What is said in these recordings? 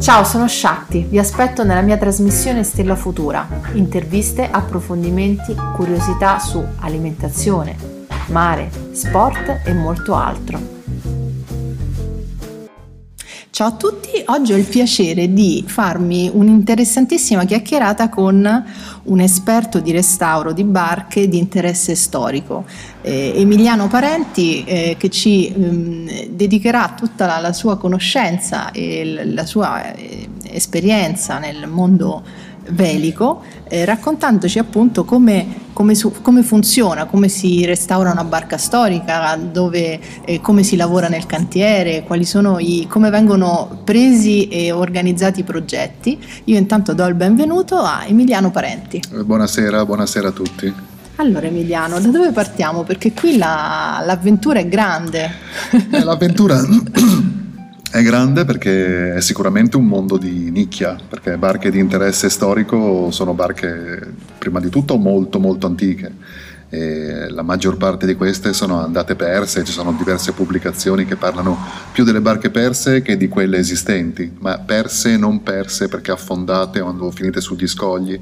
Ciao, sono Shakti, vi aspetto nella mia trasmissione Stella Futura. Interviste, approfondimenti, curiosità su alimentazione, mare, sport e molto altro. Ciao a tutti, oggi ho il piacere di farmi un'interessantissima chiacchierata con un esperto di restauro di barche di interesse storico, eh, Emiliano Parenti, eh, che ci eh, dedicherà tutta la, la, sua conoscenza e la sua eh, esperienza nel mondo velico, eh, raccontandoci appunto come, come, su, come, funziona, come si restaura una barca storica, dove, eh, come si lavora nel cantiere, i, come vengono presi e organizzati i progetti. Io intanto do il benvenuto a Emiliano Parenti. Buonasera, buonasera a tutti. Allora Emiliano, da dove partiamo? Perché qui la, l'avventura è grande. Eh, l'avventura È grande perché è sicuramente un mondo di nicchia, perché barche di interesse storico sono barche prima di tutto molto molto antiche. E la maggior parte di queste sono andate perse, ci sono diverse pubblicazioni che parlano più delle barche perse che di quelle esistenti, ma perse e non perse perché affondate o finite sugli scogli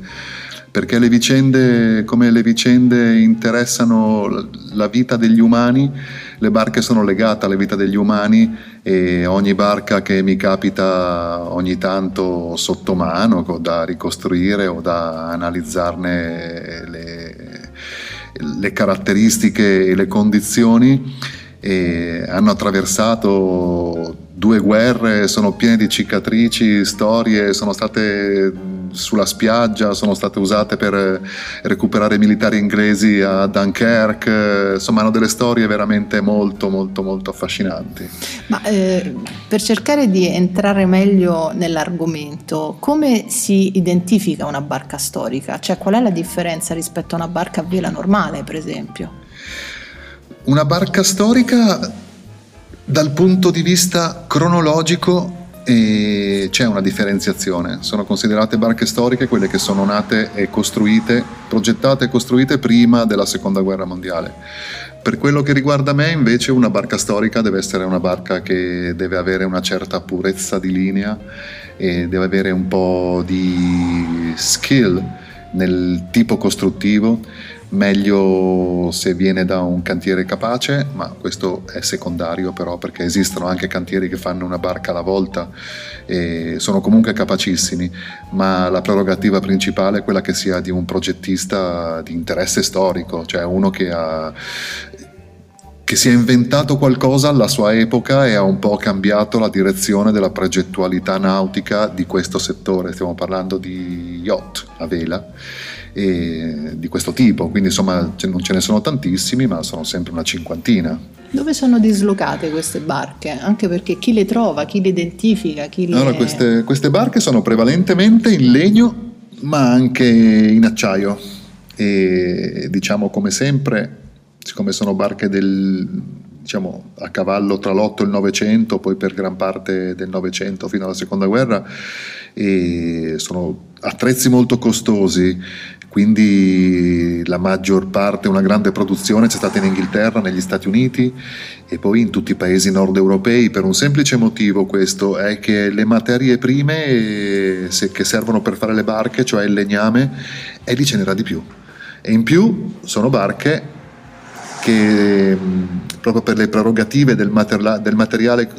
perché le vicende, come le vicende interessano la vita degli umani, le barche sono legate alla vita degli umani e ogni barca che mi capita ogni tanto sotto mano da ricostruire o da analizzarne le, le caratteristiche e le condizioni. E hanno attraversato due guerre, sono piene di cicatrici, storie, sono state sulla spiaggia, sono state usate per recuperare militari inglesi a Dunkerque, insomma hanno delle storie veramente molto molto molto affascinanti. Ma eh, per cercare di entrare meglio nell'argomento, come si identifica una barca storica? Cioè qual è la differenza rispetto a una barca a vela normale, per esempio? Una barca storica dal punto di vista cronologico eh, c'è una differenziazione. Sono considerate barche storiche quelle che sono nate e costruite, progettate e costruite prima della seconda guerra mondiale. Per quello che riguarda me, invece, una barca storica deve essere una barca che deve avere una certa purezza di linea e deve avere un po' di skill nel tipo costruttivo meglio se viene da un cantiere capace, ma questo è secondario però perché esistono anche cantieri che fanno una barca alla volta e sono comunque capacissimi, ma la prerogativa principale è quella che sia di un progettista di interesse storico, cioè uno che ha che si è inventato qualcosa alla sua epoca e ha un po' cambiato la direzione della progettualità nautica di questo settore. Stiamo parlando di yacht a vela di questo tipo, quindi insomma non ce ne sono tantissimi, ma sono sempre una cinquantina. Dove sono dislocate queste barche? Anche perché chi le trova, chi le identifica, chi le... Allora, queste, queste barche sono prevalentemente in legno, ma anche in acciaio. E diciamo come sempre, siccome sono barche del, diciamo, a cavallo tra l'8 e il 900, poi per gran parte del 900 fino alla seconda guerra, sono attrezzi molto costosi quindi la maggior parte, una grande produzione c'è stata in Inghilterra, negli Stati Uniti e poi in tutti i paesi nord europei per un semplice motivo questo è che le materie prime che servono per fare le barche, cioè il legname, e lì ce n'era di più. E in più sono barche che proprio per le prerogative del, materiale, del materiale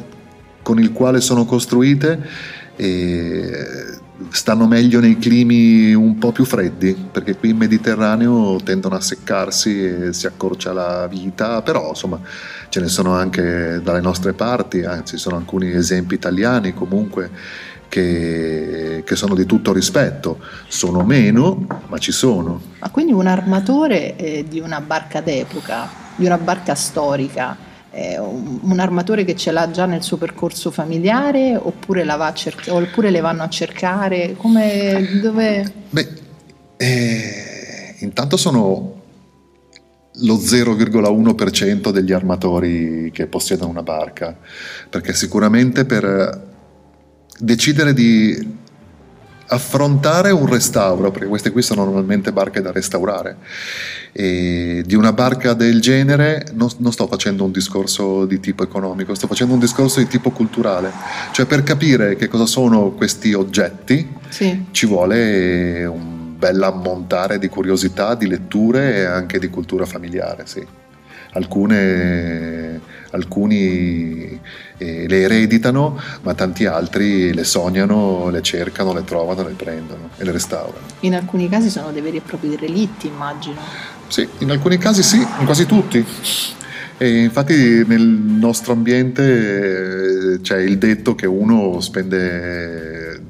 con il quale sono costruite stanno meglio nei climi un po' più freddi, perché qui in Mediterraneo tendono a seccarsi e si accorcia la vita, però insomma ce ne sono anche dalle nostre parti, anzi sono alcuni esempi italiani comunque che, che, sono di tutto rispetto, sono meno, ma ci sono. Ma quindi un armatore eh, di una barca d'epoca, di una barca storica, eh, un armatore che ce l'ha già nel suo percorso familiare oppure, cerca- oppure le vanno a cercare? Come, dove... Beh, eh, intanto sono lo 0,1% degli armatori che possiedono una barca, perché sicuramente per decidere di affrontare un restauro, perché queste qui sono normalmente barche da restaurare. E di una barca del genere non, non, sto facendo un discorso di tipo economico, sto facendo un discorso di tipo culturale. Cioè per capire che cosa sono questi oggetti sì. ci vuole un bel ammontare di curiosità, di letture e anche di cultura familiare. Sì. Alcune, alcuni eh, le ereditano, ma tanti altri le sognano, le cercano, le trovano, le prendono e le restaurano. In alcuni casi sono dei veri e propri relitti, immagino. Sì, in alcuni casi sì, in quasi tutti. E infatti nel nostro ambiente eh, c'è il detto che uno spende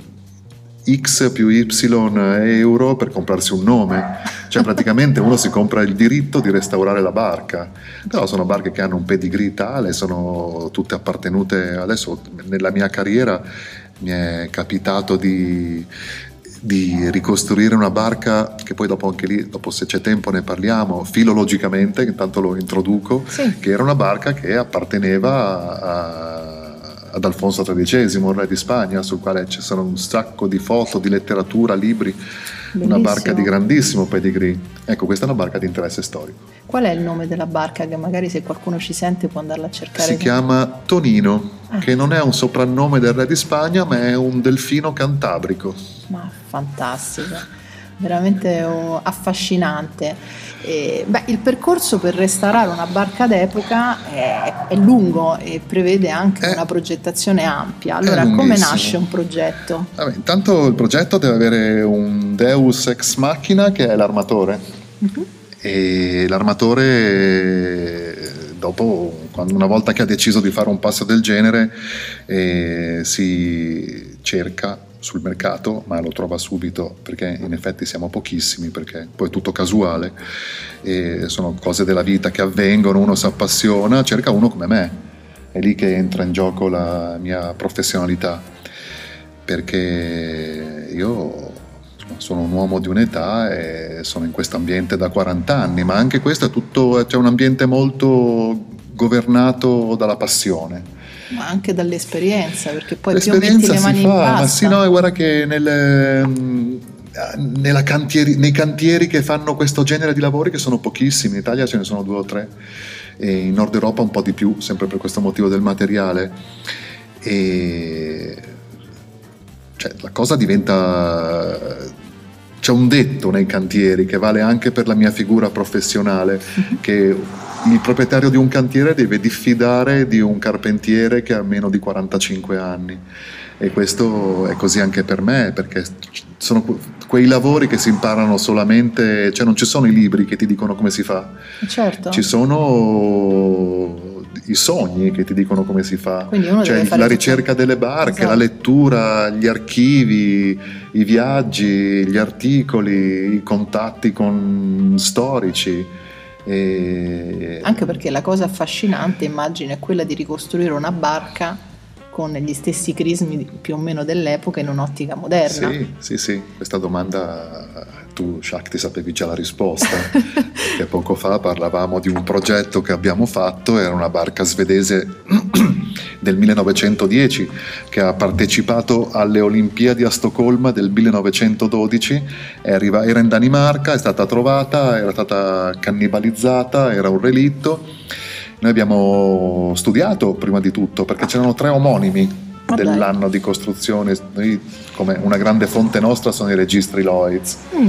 X più Y euro per comprarsi un nome, cioè praticamente uno si compra il diritto di restaurare la barca, però sono barche che hanno un pedigree tale, sono tutte appartenute, adesso nella mia carriera mi è capitato di, di ricostruire una barca che poi dopo anche lì, dopo se c'è tempo ne parliamo, filologicamente, intanto lo introduco, sì. che era una barca che apparteneva a ad Alfonso XIII, il re di Spagna, sul quale ci sono un sacco di foto, di letteratura, libri, Bellissimo. una barca di grandissimo pedigree. Ecco, questa è una barca di interesse storico. Qual è il nome della barca che magari se qualcuno ci sente può andarla a cercare? Si chiama Tonino, ah. che non è un soprannome del re di Spagna, ma è un delfino cantabrico. Ma fantastico, veramente oh, affascinante. Eh, beh, il percorso per restaurare una barca d'epoca è, è lungo e prevede anche è, una progettazione ampia. Allora, come nasce un progetto? Vabbè, intanto il progetto deve avere un deus ex machina che è l'armatore. Uh-huh. E l'armatore dopo, una volta che ha deciso di fare un passo del genere, eh, si cerca sul mercato, ma lo trova subito perché in effetti siamo pochissimi, perché poi è tutto casuale, e sono cose della vita che avvengono, uno si appassiona, cerca uno come me, è lì che entra in gioco la mia professionalità, perché io sono un uomo di un'età e sono in questo ambiente da 40 anni, ma anche questo è tutto, c'è un ambiente molto governato dalla passione ma anche dall'esperienza, perché poi L'esperienza più metti le mani fa, in pasta. Ma sì, no, guarda che nel, mm, cantieri, nei cantieri che fanno questo genere di lavori, che sono pochissimi, in Italia ce ne sono due o tre, e in Nord Europa un po' di più, sempre per questo motivo del materiale. E cioè, la cosa diventa c'è un detto nei cantieri che vale anche per la mia figura professionale, che il proprietario di un cantiere deve diffidare di un carpentiere che ha meno di 45 anni. E questo è così anche per me, perché sono quei lavori che si imparano solamente, cioè non ci sono i libri che ti dicono come si fa. Certo. Ci sono i sogni che ti dicono come si fa. Cioè, la ricerca delle barche, esatto. la lettura, gli archivi, i viaggi, gli articoli, i contatti con storici. E... Anche perché la cosa affascinante, immagino, è quella di ricostruire una barca con gli stessi crismi più o meno dell'epoca in un'ottica moderna. Sì, sì, sì, questa domanda tu Shakti sapevi già la risposta, che poco fa parlavamo di un progetto che abbiamo fatto, era una barca svedese del 1910 che ha partecipato alle Olimpiadi a Stoccolma del 1912, era in Danimarca, è stata trovata, era stata cannibalizzata, era un relitto. Noi abbiamo studiato prima di tutto perché c'erano tre omonimi ma dell'anno dai. di costruzione. Noi, come una grande fonte nostra sono i registri Lloyds. Mm.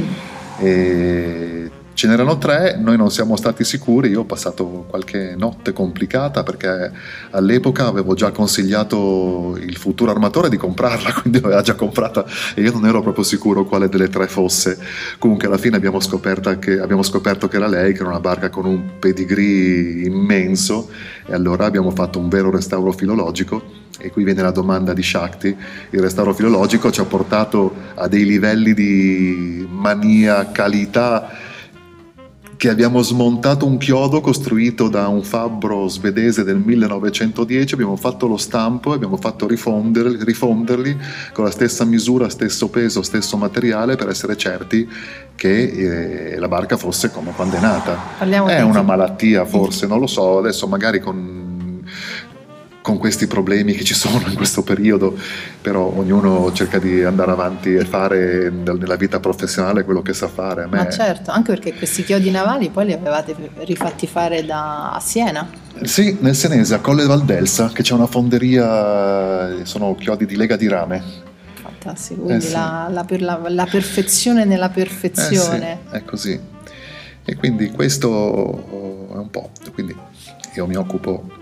E ce n'erano tre, noi non siamo stati sicuri, io ho passato qualche notte complicata perché all'epoca avevo già consigliato il futuro armatore di comprarla, quindi l'aveva già comprata e io non ero proprio sicuro quale delle tre fosse. Comunque alla fine abbiamo, che, abbiamo scoperto che era lei, che era una barca con un pedigree immenso e allora abbiamo fatto un vero restauro filologico e qui viene la domanda di Shakti, il restauro filologico ci ha portato a dei livelli di maniacalità che abbiamo smontato un chiodo costruito da un fabbro svedese del 1910, abbiamo fatto lo stampo e abbiamo fatto rifonderli, rifonderli, con la stessa misura, stesso peso, stesso materiale per essere certi che eh, la barca fosse come quando è nata. Parliamo è una malattia forse, non lo so, adesso magari con con questi problemi che ci sono in questo periodo, però ognuno cerca di andare avanti e fare nella vita professionale quello che sa fare. Ma certo, anche perché questi chiodi navali poi li avevate rifatti fare da a Siena. Sì, nel Senese, a Colle Valdelsa, che c'è una fonderia, sono chiodi di lega di rame. Fantastico, quindi eh sì. la, la, la, la, perfezione nella perfezione. Eh sì, è così. E quindi questo è un po', quindi io mi occupo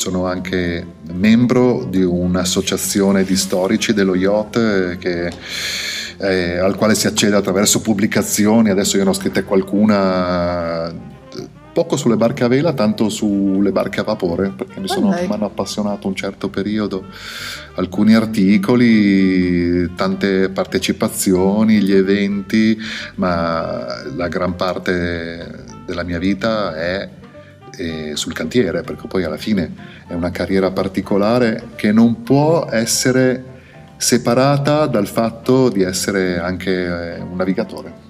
sono anche membro di un'associazione di storici dello yacht eh, che, eh, al quale si accede attraverso pubblicazioni, adesso io ne ho scritte qualcuna poco sulle barche a vela, tanto sulle barche a vapore, perché mi, sono, mi hanno appassionato un certo periodo. Alcuni articoli, tante partecipazioni, gli eventi, ma la gran parte della mia vita è e sul cantiere, perché poi alla fine è una carriera particolare che non può essere separata dal fatto di essere anche eh, un navigatore.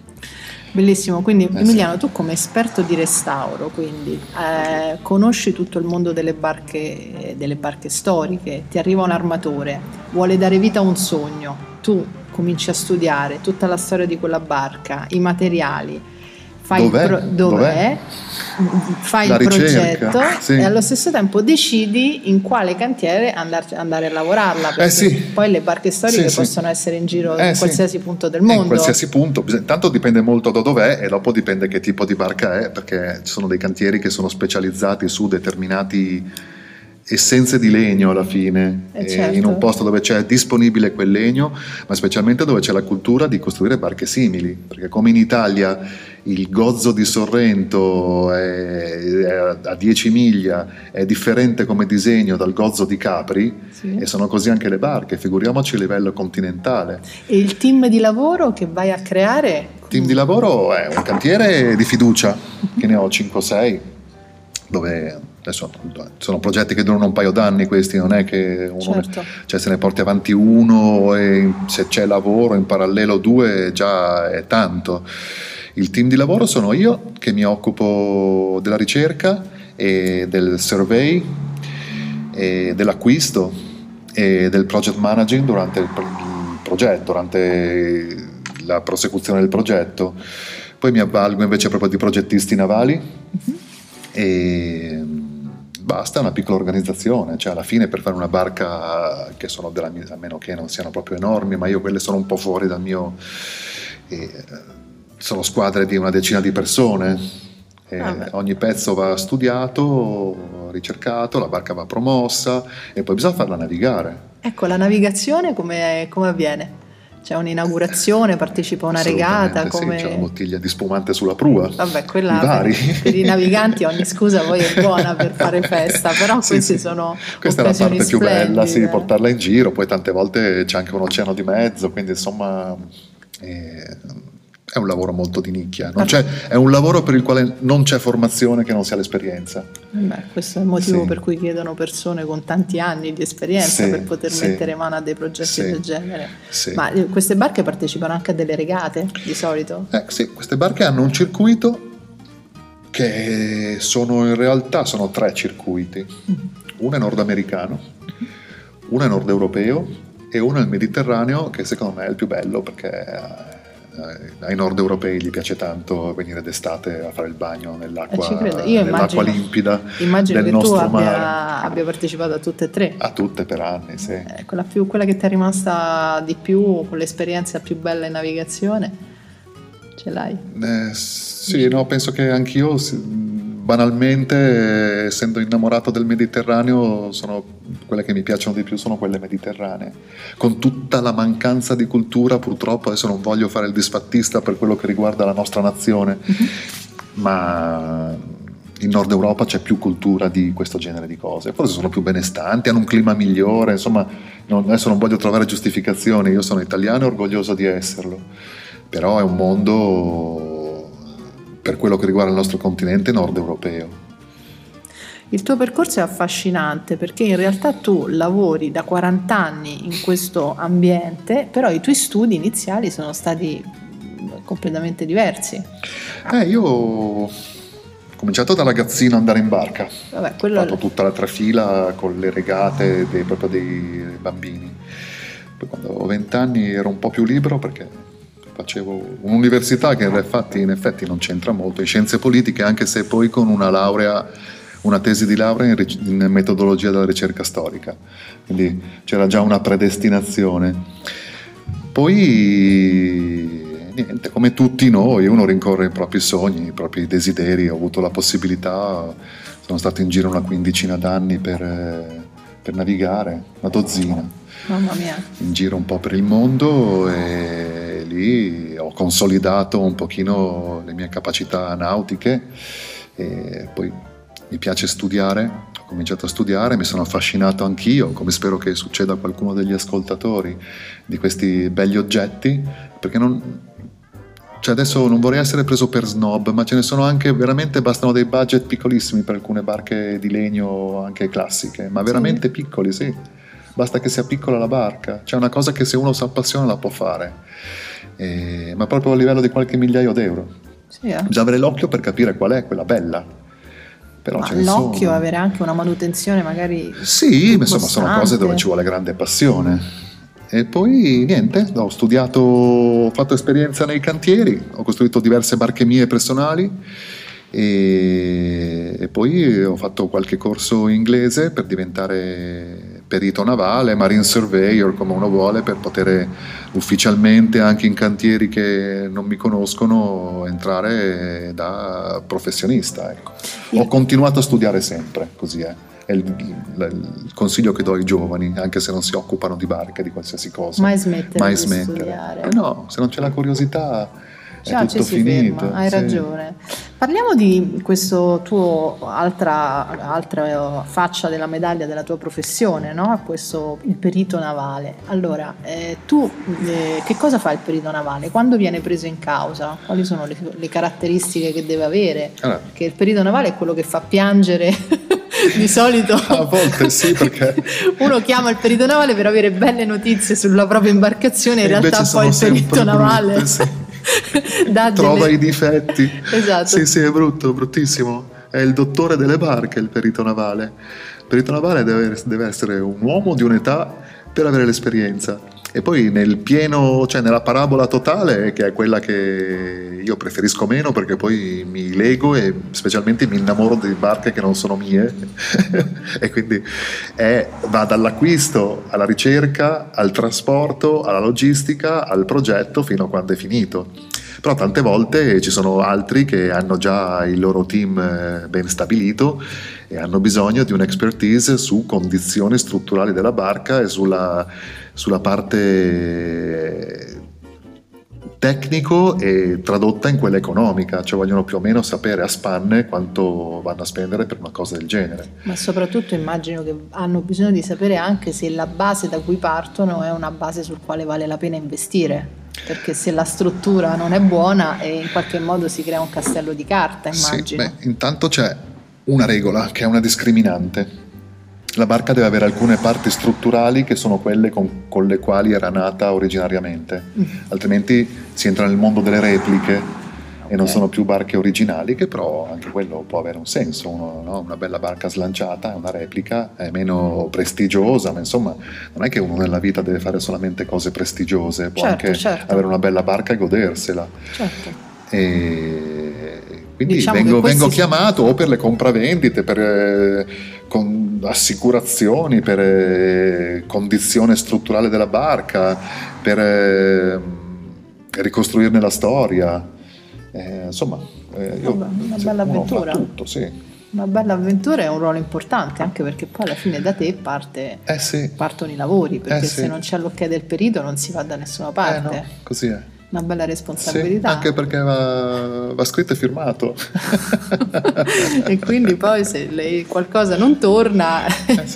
Bellissimo, quindi eh Emiliano, sì. tu come esperto di restauro, quindi eh, conosci tutto il mondo delle barche, delle barche storiche, ti arriva un armatore, vuole dare vita a un sogno, tu cominci a studiare tutta la storia di quella barca, i materiali, fai dov'è? il pro- dov'è? dov'è? fai il progetto sì. e allo stesso tempo decidi in quale cantiere andar, andare a lavorarla perché eh sì. poi le barche storiche sì, possono essere in giro eh in qualsiasi punto del mondo in qualsiasi punto tanto dipende molto da dov'è e dopo dipende che tipo di barca è perché ci sono dei cantieri che sono specializzati su determinati essenze di legno alla fine, eh certo. in un posto dove c'è disponibile quel legno, ma specialmente dove c'è la cultura di costruire barche simili, perché come in Italia il gozzo di Sorrento è, è a 10 miglia è differente come disegno dal gozzo di Capri sì. e sono così anche le barche, figuriamoci a livello continentale. E il team di lavoro che vai a creare? Il team di lavoro è un cantiere di fiducia, che ne ho 5-6, dove adesso sono progetti che durano un paio d'anni questi, non è che uno certo. ne, cioè se ne porti avanti uno e se c'è lavoro in parallelo due già è tanto. Il team di lavoro sono io che mi occupo della ricerca e del survey e dell'acquisto e del project managing durante il, progetto, durante la prosecuzione del progetto. Poi mi avvalgo invece proprio di progettisti navali mm-hmm. e basta, una piccola organizzazione, cioè alla fine per fare una barca che sono della mia, a meno che non siano proprio enormi, ma io quelle sono un po' fuori dal mio... Eh, sono squadre di una decina di persone. Ah ogni pezzo va studiato, ricercato, la barca va promossa e poi bisogna farla navigare. Ecco, la navigazione come, come avviene? C'è un'inaugurazione, partecipa a una regata? Come... Sì, c'è una bottiglia di spumante sulla prua. Vabbè, quella per, per, i naviganti ogni scusa poi è buona per fare festa, però sì, questi sì. sono Questa è la parte più bella, sì, portarla in giro, poi tante volte c'è anche un oceano di mezzo, quindi insomma... Eh, è un lavoro molto di nicchia, è un lavoro per il quale non c'è formazione che non sia l'esperienza. Beh, questo è il motivo sì. per cui chiedono persone con tanti anni di esperienza sì, per poter sì. mettere mano a dei progetti del genere. Ma eh, queste barche partecipano anche a delle regate di solito? Eh, sì, queste barche hanno un circuito che sono in realtà sono tre circuiti. Mm. Uno è nordamericano, uno è nord europeo e uno è il Mediterraneo che secondo me è il più bello perché ai nord europei gli piace tanto venire d'estate a fare il bagno nell'acqua, eh, nell'acqua immagino, limpida immagino del che tu abbia, abbia, partecipato a tutte e tre. A tutte per anni sì. Eh, quella, più, quella che ti è rimasta di più con l'esperienza più bella in navigazione ce l'hai? Eh, sì no penso che anch'io banalmente, essendo innamorato del Mediterraneo, sono, quelle che mi piacciono di più sono quelle mediterranee. Con tutta la mancanza di cultura, purtroppo adesso non voglio fare il disfattista per quello che riguarda la nostra nazione, mm-hmm. ma in Nord Europa c'è più cultura di questo genere di cose. Forse sono più benestanti, hanno un clima migliore, insomma, non, adesso non voglio trovare giustificazioni, io sono italiano e orgoglioso di esserlo, però è un mondo per quello che riguarda il nostro continente nord europeo. Il tuo percorso è affascinante perché in realtà tu lavori da 40 anni in questo ambiente, però i tuoi studi iniziali sono stati completamente diversi. Eh, io cominciato da ragazzino ad andare in barca. Vabbè, quello Ho fatto tutta la trafila con le regate dei, proprio dei bambini. Poi quando avevo 20 anni ero un po' più libero perché facevo un'università che infatti, in effetti non c'entra molto in scienze politiche, anche se poi con una laurea, una tesi di laurea in, in metodologia della ricerca storica. Quindi c'era già una predestinazione. Poi niente, come tutti noi, uno rincorre i propri sogni, i propri desideri, ho avuto la possibilità, sono stato in giro una quindicina d'anni per, per navigare, una dozzina. Mamma mia. In giro un po' per il mondo e lì ho consolidato un pochino le mie capacità nautiche e poi mi piace studiare, ho cominciato a studiare, mi sono affascinato anch'io, come spero che succeda a qualcuno degli ascoltatori, di questi belli oggetti, perché non, cioè adesso non vorrei essere preso per snob, ma ce ne sono anche veramente, bastano dei budget piccolissimi per alcune barche di legno anche classiche, ma veramente sì. piccoli, sì. Basta che sia piccola la barca, c'è una cosa che se uno si appassiona la può fare, eh, ma proprio a livello di qualche migliaio d'euro. Sì, eh. Bisogna avere l'occhio per capire qual è quella bella. Però Ma l'occhio, sono. avere anche una manutenzione magari. Sì, insomma, sono cose dove ci vuole grande passione. E poi niente, ho studiato, ho fatto esperienza nei cantieri, ho costruito diverse barche mie personali e, e poi ho fatto qualche corso inglese per diventare perito navale, marine surveyor come uno vuole, per poter ufficialmente anche in cantieri che non mi conoscono entrare da professionionista. Ecco. Ho continuato a studiare sempre, così è è il, il, consiglio che do ai giovani, anche se non si occupano di barca, di qualsiasi cosa. Mai smettere Mai di smettere. studiare. Eh no, se non c'è la curiosità Ciao, è tutto finito. Ferma. Hai sì. ragione. Parliamo di questo tuo altra, altra faccia della medaglia della tua professione, no? Questo, il perito navale. Allora, eh, tu eh, che cosa fa il perito navale? Quando viene preso in causa? Quali sono le, le caratteristiche che deve avere? Allora. Che il perito navale è quello che fa piangere di solito a volte sì perché uno chiama il perito navale per avere belle notizie sulla propria imbarcazione in realtà poi il perito navale brutte, sì. trova i difetti. Esatto. Sì sì è brutto bruttissimo. È il dottore delle barche il perito navale. Il perito navale deve, deve essere un uomo di un'età per avere l'esperienza e poi nel pieno, cioè nella parabola totale, che è quella che io preferisco meno perché poi mi lego e specialmente mi innamoro di barche che non sono mie e quindi è, va dall'acquisto alla ricerca, al trasporto, alla logistica, al progetto fino a quando è finito. Però tante volte ci sono altri che hanno già il loro team eh, ben stabilito e hanno bisogno di un'expertise su condizioni strutturali della barca e sulla sulla parte tecnico e tradotta in quella economica, cioè vogliono più o meno sapere a spanne quanto vanno a spendere per una cosa del genere. Ma soprattutto immagino che hanno bisogno di sapere anche se la base da cui partono è una base sul quale vale la pena investire, perché se la struttura non è buona e in qualche modo si crea un castello di carta, immagino. Sì, beh, intanto c'è una regola che è una discriminante la barca deve avere alcune parti strutturali che sono quelle con, con le quali era nata originariamente, mm. altrimenti si entra nel mondo delle repliche e non sono più barche originali, che però anche quello può avere un senso. Uno, no? Una bella barca slanciata è una replica, è meno prestigiosa, ma insomma non è che uno nella vita deve fare solamente cose prestigiose, può certo, anche certo. avere una bella barca e godersela. Certo. E quindi diciamo vengo, vengo chiamato o per le compravendite, per eh, con assicurazioni, per eh, condizione strutturale della barca, per eh, ricostruirne la storia. Eh, insomma, eh, io, una bella avventura. Tutto, sì. Una bella avventura è un ruolo importante anche perché poi alla fine da te parte, eh sì. partono i lavori perché eh se sì. non c'è l'ok del perito non si va da nessuna parte. No, così è una bella responsabilità. Sì, anche perché va, va, scritto e firmato. e quindi poi se lei qualcosa non torna, eh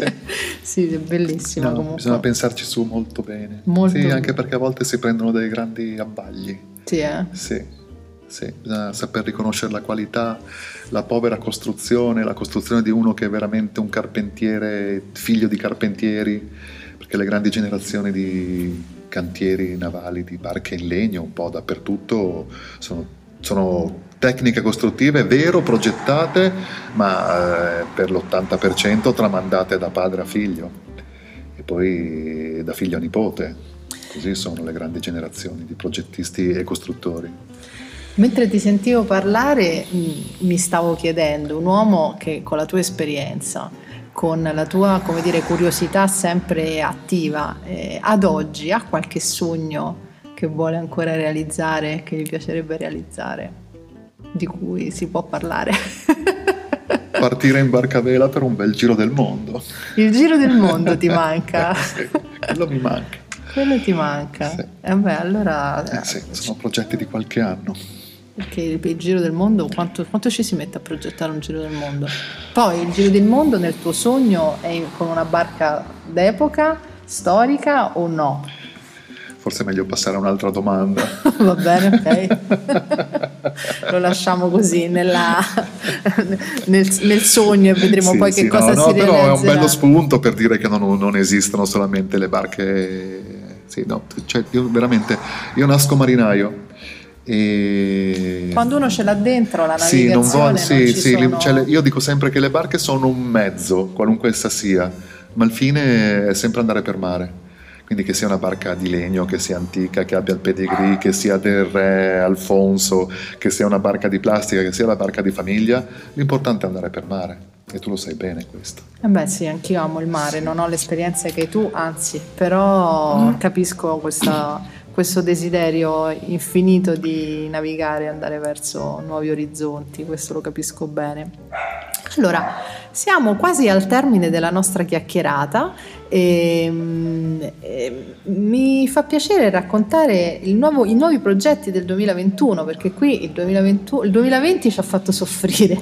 sì. è bellissimo. No. Bisogna pensarci su molto bene. Molto sì, anche perché a volte si prendono dei grandi abbagli. Sì, eh? Sì. Sì, bisogna saper riconoscere la qualità, la povera costruzione, la costruzione di uno che è veramente un carpentiere, figlio di carpentieri, perché le grandi generazioni di cantieri navali di barche in legno un po' dappertutto sono, sono tecniche costruttive vero progettate, ma eh, per l'80% tramandate da padre a figlio e poi da figlio a nipote. Così sono le grandi generazioni di progettisti e costruttori. Mentre ti sentivo parlare mm, mi stavo chiedendo, un uomo che con la tua esperienza, con la tua come dire, curiosità sempre attiva, eh, ad oggi ha qualche sogno che vuole ancora realizzare, che gli piacerebbe realizzare, di cui si può parlare? Partire in barca a vela per un bel giro del mondo. Il giro del mondo ti manca? sì, quello mi manca. Quello ti manca? Sì. Eh beh, allora... Eh sì, sono progetti di qualche anno. Perché il giro del mondo, quanto, quanto, ci si mette a progettare un giro del mondo? Poi il giro del mondo nel tuo sogno è con una barca d'epoca, storica o no? Forse è meglio passare a un'altra domanda. Va bene, ok. Lo lasciamo così nella, nel, nel, sogno e vedremo sì, poi sì, che cosa no, si no, Però è un bello spunto per dire che non, non esistono solamente le barche sì, no, cioè io veramente, io nasco marinaio. E... Quando uno ce l'ha dentro la navigazione sì, non vuole, sì, non sì, sono... cioè, io dico sempre che le barche sono un mezzo, qualunque essa sia, ma il fine è sempre andare per mare. Quindi che sia una barca di legno, che sia antica, che abbia il pedigree, che sia del re Alfonso, che sia una barca di plastica, che sia la barca di famiglia, l'importante è andare per mare. E tu lo sai bene questo. Eh beh sì, anch'io amo il mare, non ho l'esperienza che tu, anzi, però mm. capisco questa, questo desiderio infinito di navigare e andare verso nuovi orizzonti, questo lo capisco bene. Allora, siamo quasi al termine della nostra chiacchierata e, e mi fa piacere raccontare nuovo, i nuovi progetti del 2021 perché qui il, 2020, il 2020 ci ha fatto soffrire,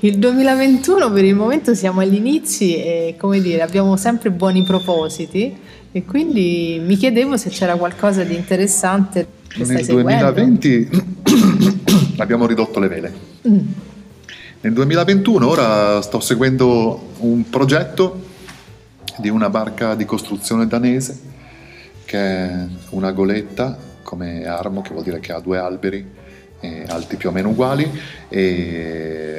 il 2021 per il momento siamo agli inizi e come dire abbiamo sempre buoni propositi e quindi mi chiedevo se c'era qualcosa di interessante che Nel 2020 abbiamo ridotto le vele. Mm. Nel 2021 ora sto seguendo un progetto di una barca di costruzione danese che è una goletta come armo, che vuol dire che ha due alberi eh, alti più o meno uguali,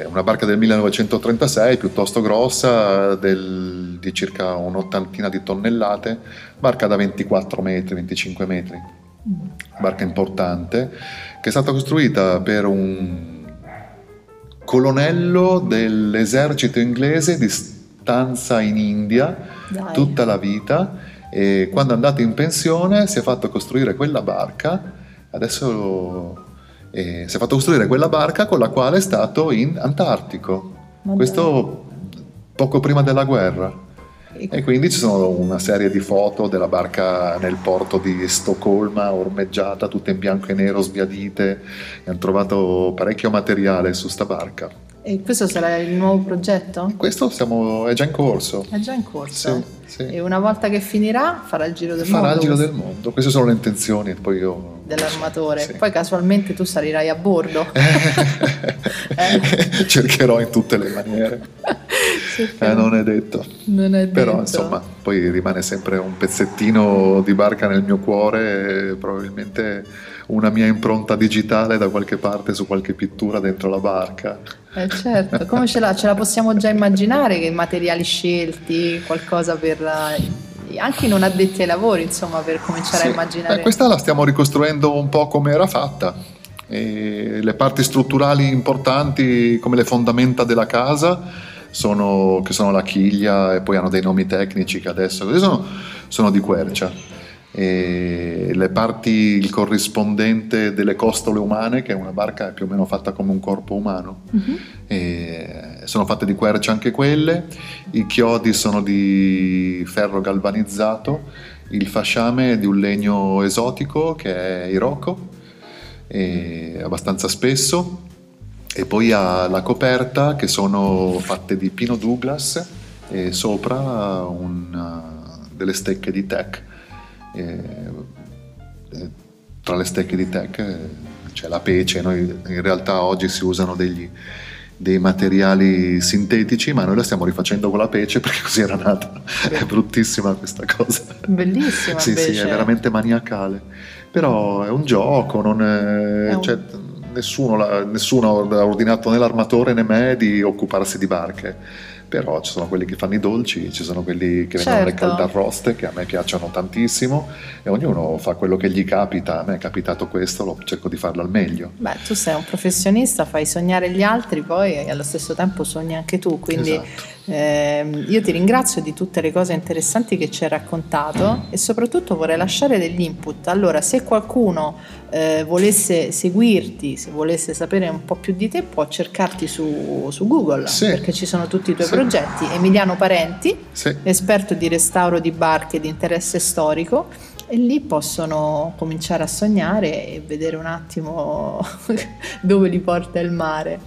una barca del 1936 piuttosto grossa, del, di circa un'ottantina di tonnellate, barca da 24 metri, 25 metri, barca importante, che è stata costruita per un colonnello dell'esercito inglese di stanza in India Dai. tutta la vita e quando è andato in pensione si è fatto costruire quella barca, adesso eh, si è fatto costruire quella barca con la quale è stato in Antartico, Madonna. questo poco prima della guerra. E quindi ci sono una serie di foto della barca nel porto di Stoccolma, ormeggiata, tutta in bianco e nero, sbiadite. E hanno trovato parecchio materiale su sta barca. E questo sarà il nuovo progetto? Questo siamo, è già in corso. È già in corso? Sì, sì. E una volta che finirà farà il giro del farà mondo? Farà il giro del mondo, queste sono le intenzioni. Poi io... Dell'armatore. Sì. Poi casualmente tu salirai a bordo. eh. Cercherò in tutte le maniere. Eh, non è detto. Non è detto. Però insomma, poi rimane sempre un pezzettino di barca nel mio cuore e probabilmente una mia impronta digitale da qualche parte su qualche pittura dentro la barca. Eh certo, come ce la, ce la possiamo già immaginare che materiali scelti, qualcosa per eh, anche i non addetti ai lavori, insomma, per cominciare sì. a immaginare. Eh, questa la stiamo ricostruendo un po' come era fatta. E le parti strutturali importanti, come le fondamenta della casa, sono, che sono la chiglia e poi hanno dei nomi tecnici che adesso sono, sono di quercia parti, il corrispondente delle costole umane, che è una barca più o meno fatta come un corpo umano. Uh-huh. sono fatte di quercia anche quelle, i chiodi sono di ferro galvanizzato, il fasciame è di un legno esotico che è iroko, è abbastanza spesso, e poi ha la coperta che sono fatte di pino Douglas e sopra una, delle stecche di tech e, tra le stecche di tech c'è la pece, noi in realtà oggi si usano degli, dei materiali sintetici, ma noi la stiamo rifacendo con la pece perché così era nata. È bruttissima questa cosa. Bellissima. sì, invece. sì, è veramente maniacale. Però è un gioco, non è, è un... Cioè, nessuno, nessuno ha ordinato né l'armatore né me di occuparsi di barche però ci sono quelli che fanno i dolci, ci sono quelli che vendono certo. le caldarroste che a me piacciono tantissimo e ognuno fa quello che gli capita, a me è capitato questo, lo cerco di farlo al meglio. Beh, tu sei un professionista, fai sognare gli altri poi e allo stesso tempo sogni anche tu, quindi esatto. Eh, io ti ringrazio di tutte le cose interessanti che ci hai raccontato e soprattutto vorrei lasciare degli input. Allora, se qualcuno eh, volesse seguirti, se volesse sapere un po' più di te, può cercarti su, su Google sì. perché ci sono tutti i tuoi sì. progetti. Emiliano Parenti, sì. esperto di restauro di barche di interesse storico e lì possono cominciare a sognare e vedere un attimo dove li porta il mare.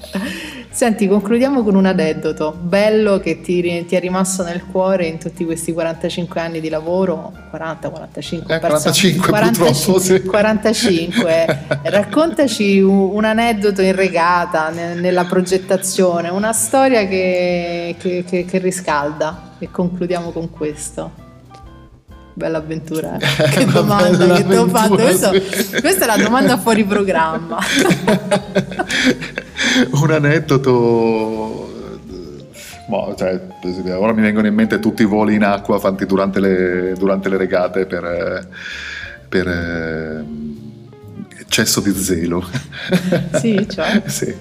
Senti, concludiamo con un aneddoto bello che ti, ti, è rimasto nel cuore in tutti questi 45 anni di lavoro, 40, 45, eh, 45, 45, sì. 45. Raccontaci un, un, aneddoto in regata, ne, nella progettazione, una storia che, che, che, che riscalda e concludiamo con questo bella avventura. Che domanda che ti ho fatto. Questo. Questa è la domanda fuori programma. Un aneddoto. Boh, cioè, ora mi vengono in mente tutti i voli in acqua fatti durante le, durante le regate per, per eccesso di zelo. Sì, cioè? sì.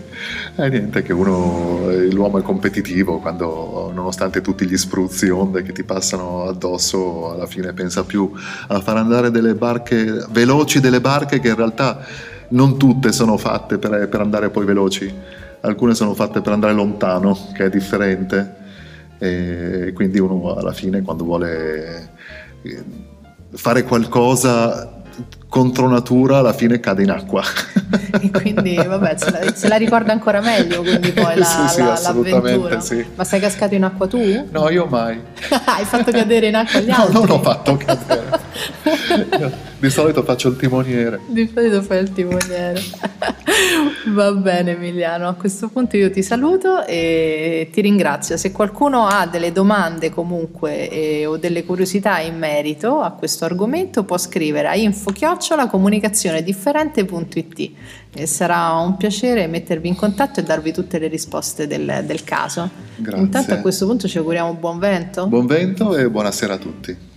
E niente, che uno, l'uomo è competitivo quando, nonostante tutti gli spruzzi, onde che ti passano addosso, alla fine pensa più a far andare delle barche veloci, delle barche che in realtà non tutte sono fatte per, per andare poi veloci, alcune sono fatte per andare lontano, che è differente. E quindi uno alla fine quando vuole eh, fare qualcosa contro natura alla fine cade in acqua. E quindi vabbè, se la, se la ricorda ancora meglio quindi poi la, sì, sì, la, l'avventura. Sì. Ma sei cascato in acqua tu? No, io mai. Hai fatto cadere in acqua gli altri? No, non ho fatto cadere. Di solito faccio il timoniere. Di solito fai il timoniere. Va bene Emiliano, a questo punto io ti saluto e ti ringrazio. Se qualcuno ha delle domande comunque eh, o delle curiosità in merito a questo argomento può scrivere a info-comunicazione-differente.it e sarà un piacere mettervi in contatto e darvi tutte le risposte del, del caso. Grazie. Intanto a questo punto ci auguriamo buon vento. Buon vento e buonasera a tutti.